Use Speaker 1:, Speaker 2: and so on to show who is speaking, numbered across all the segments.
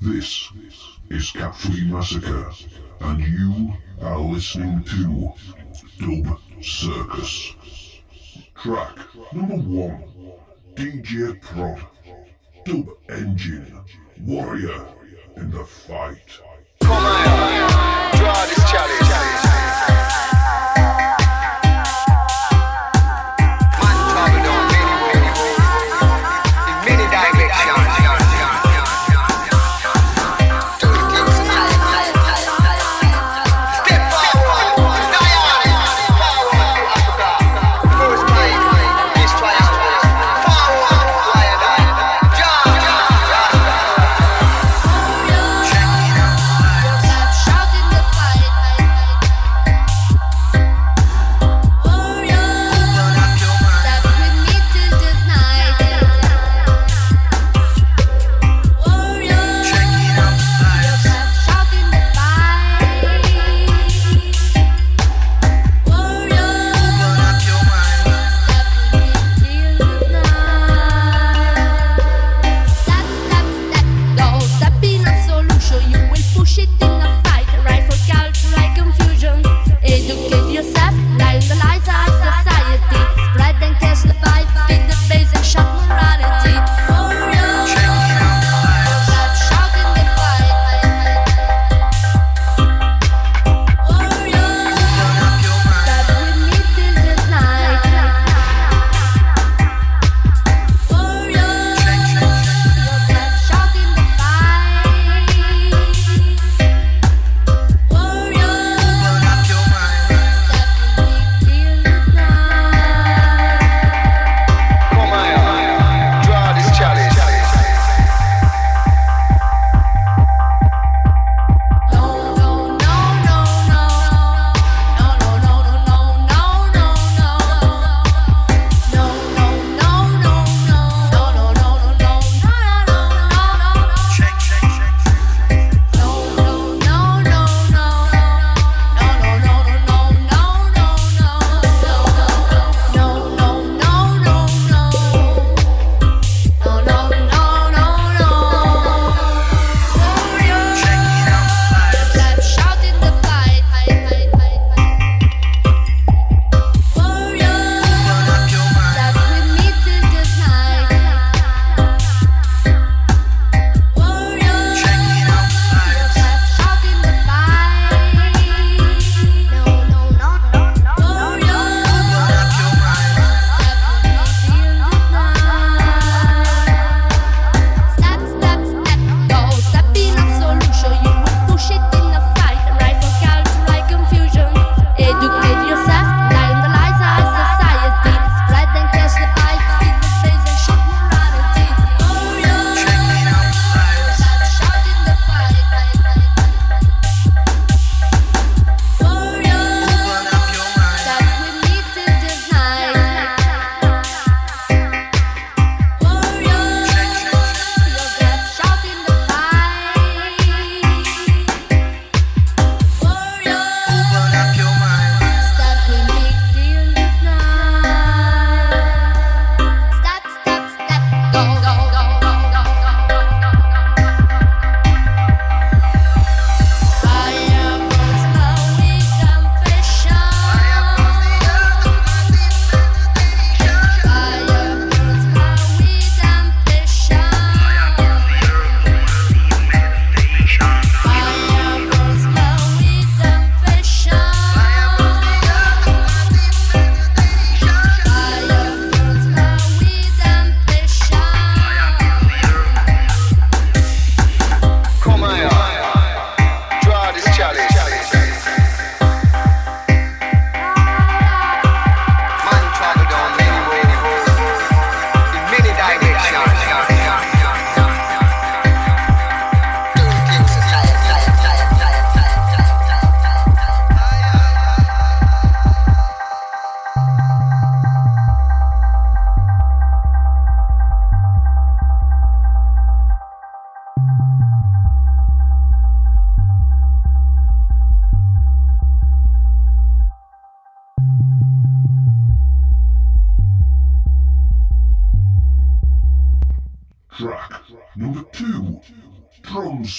Speaker 1: This is Cat Free Massacre, and you are listening to Dub Circus. Track number one DJ Prod, Dub Engine, Warrior in the Fight.
Speaker 2: Come on, draw this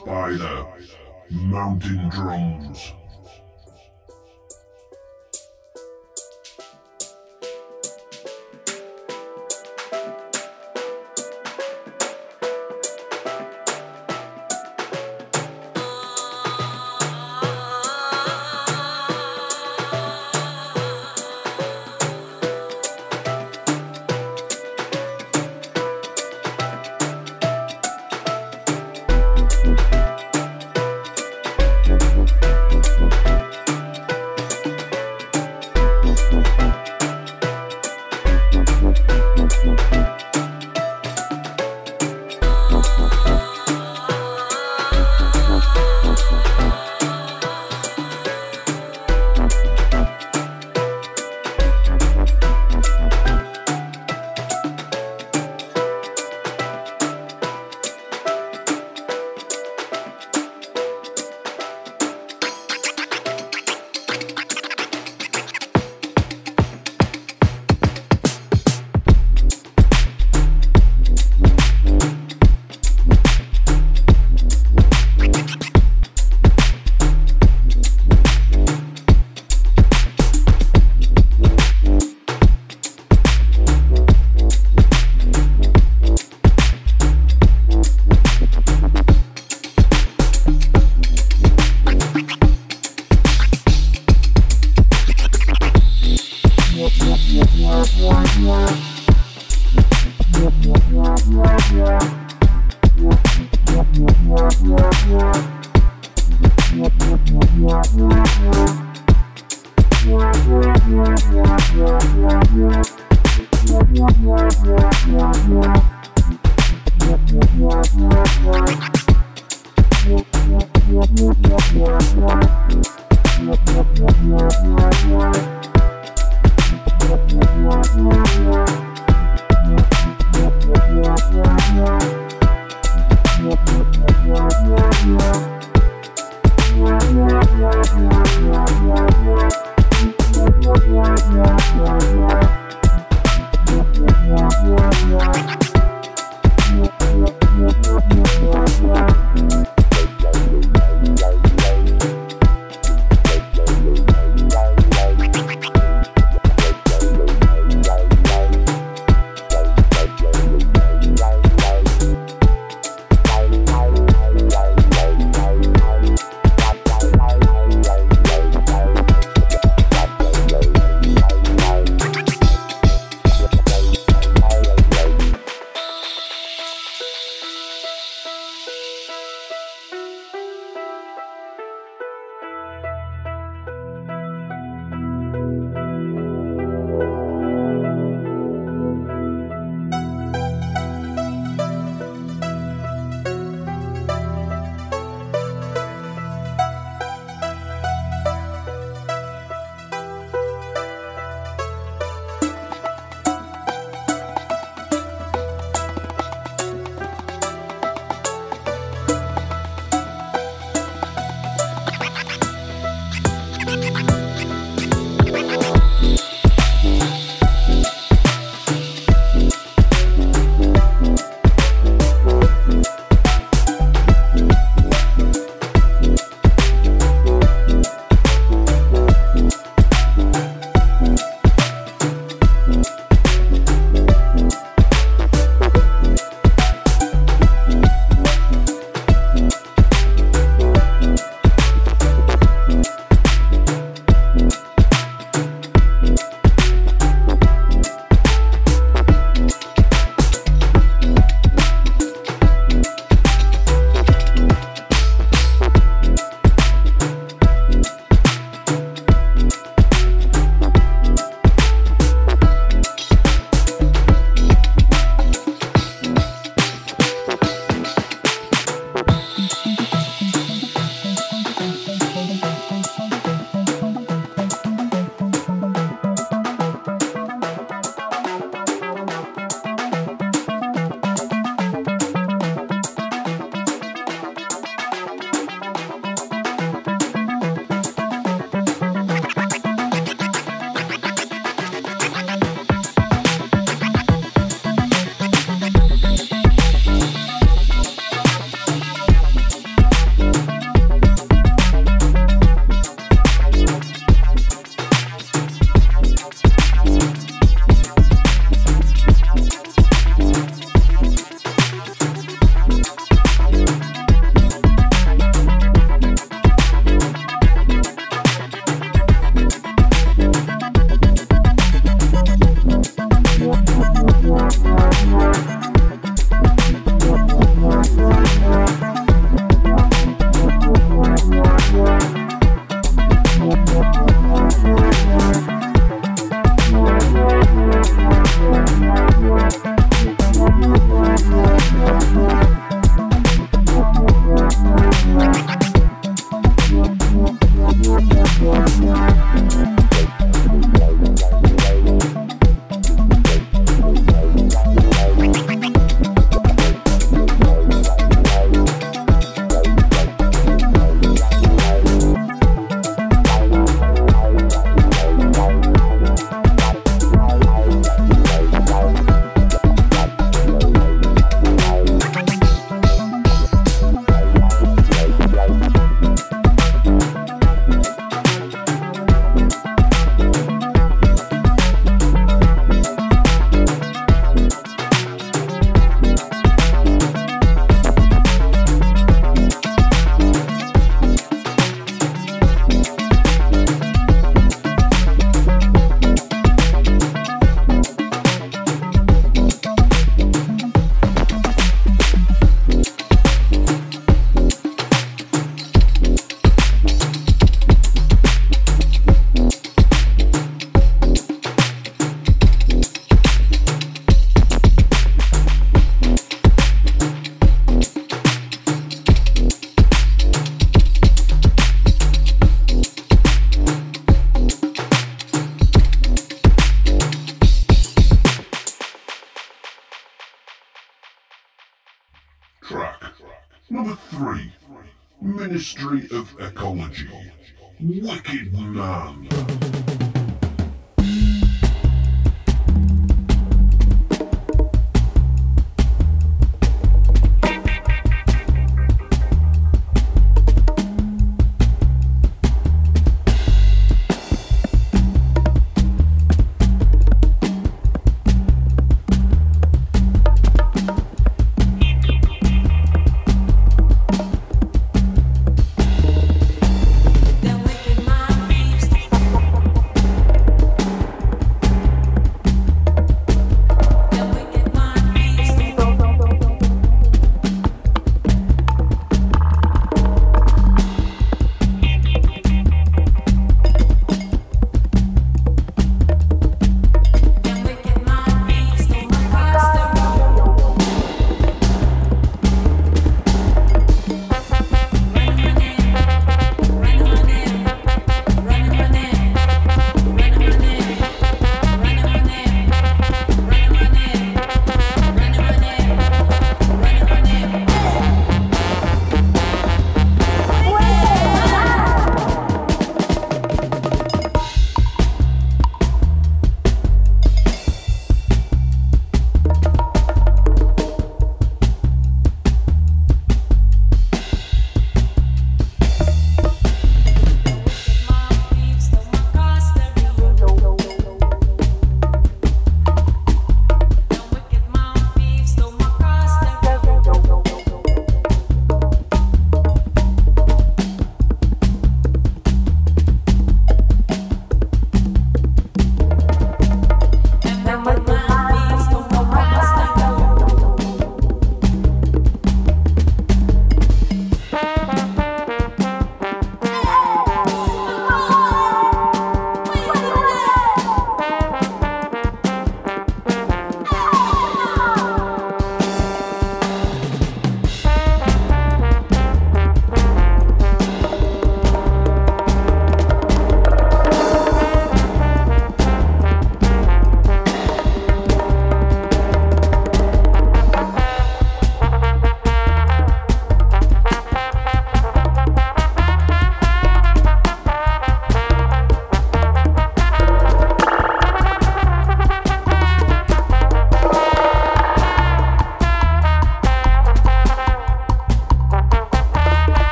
Speaker 1: Spider, Mountain Drums.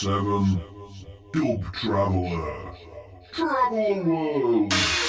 Speaker 3: seven,
Speaker 1: Dub Traveler. Travel the world.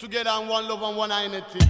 Speaker 4: together and one love and one
Speaker 5: identity.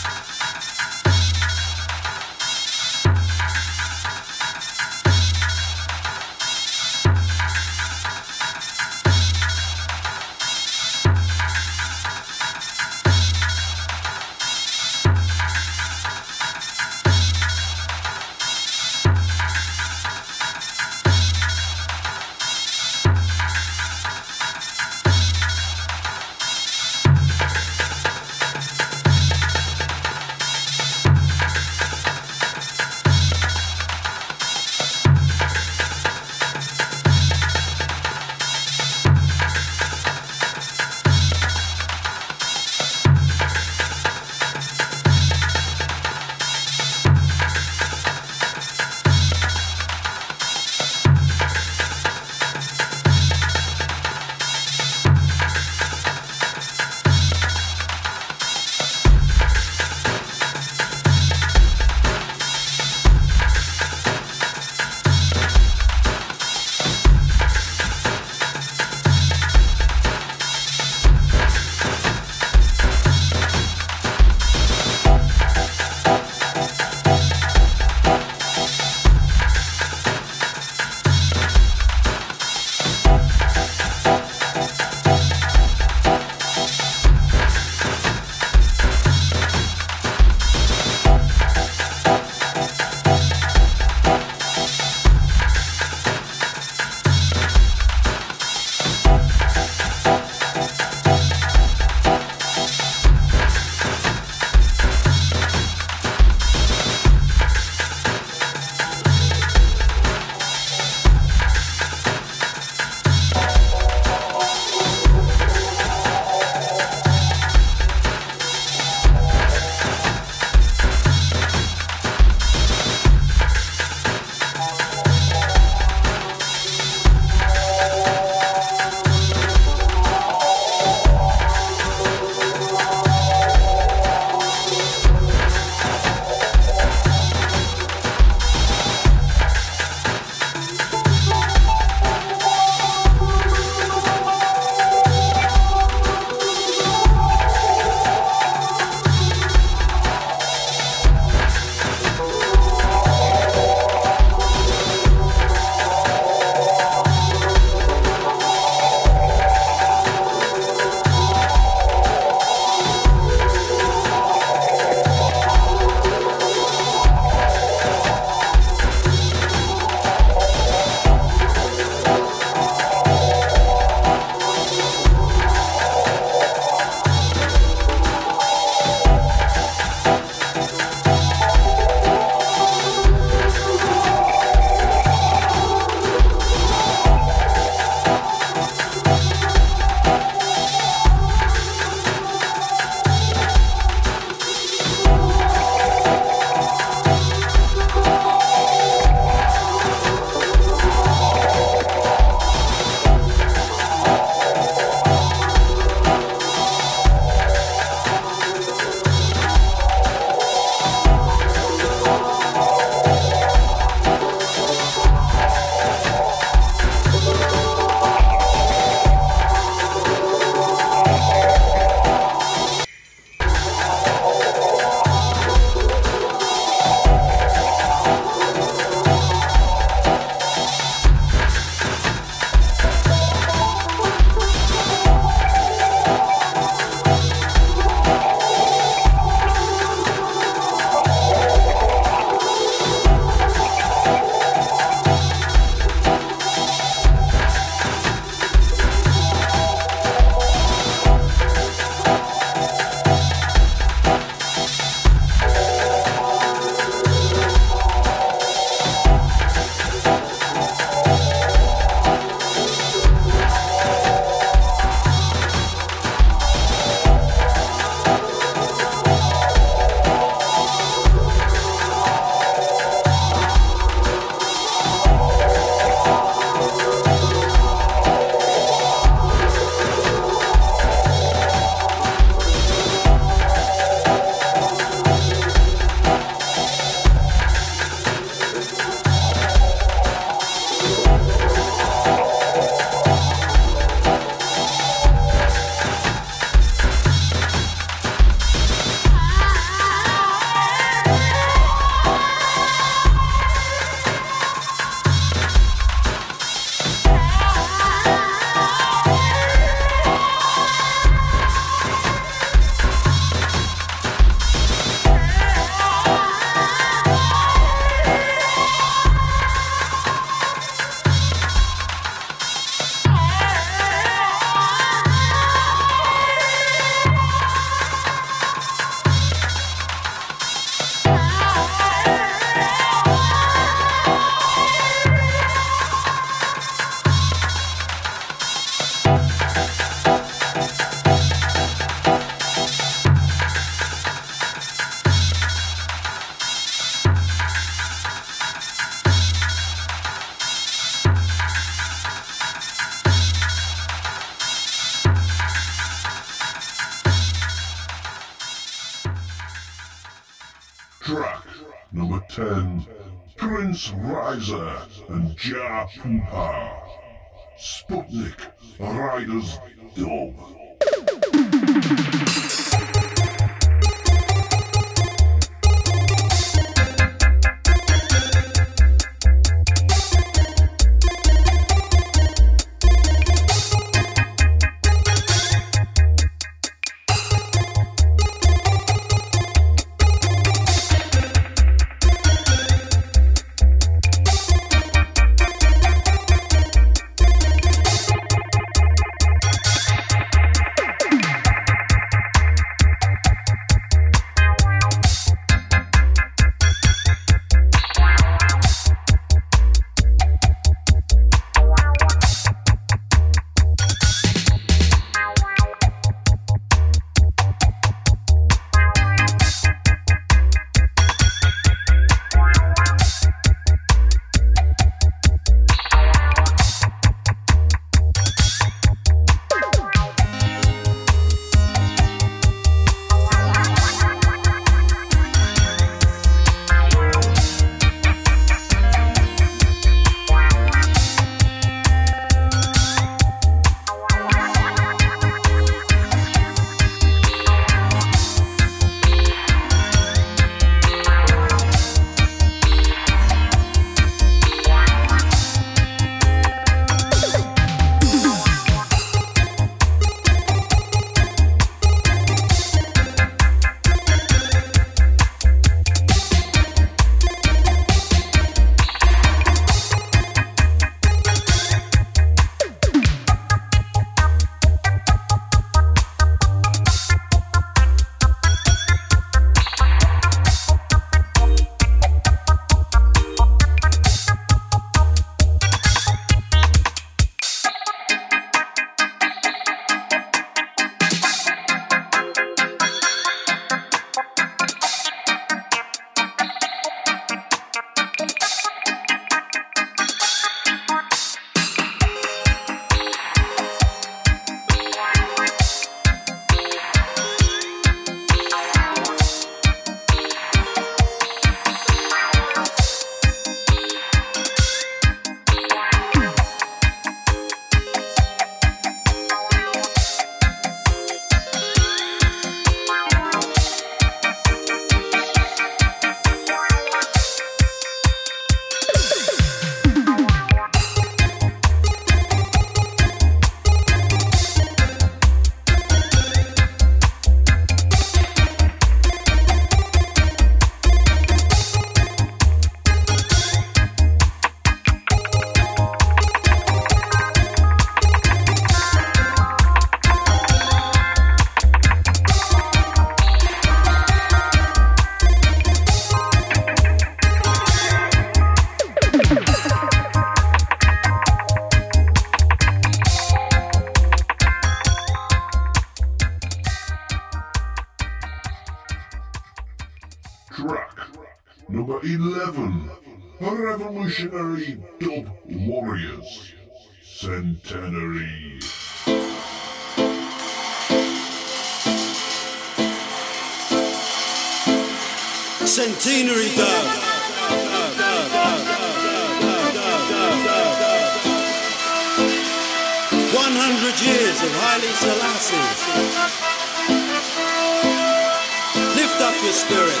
Speaker 5: Lift up your spirit,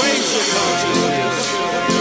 Speaker 5: raise your consciousness.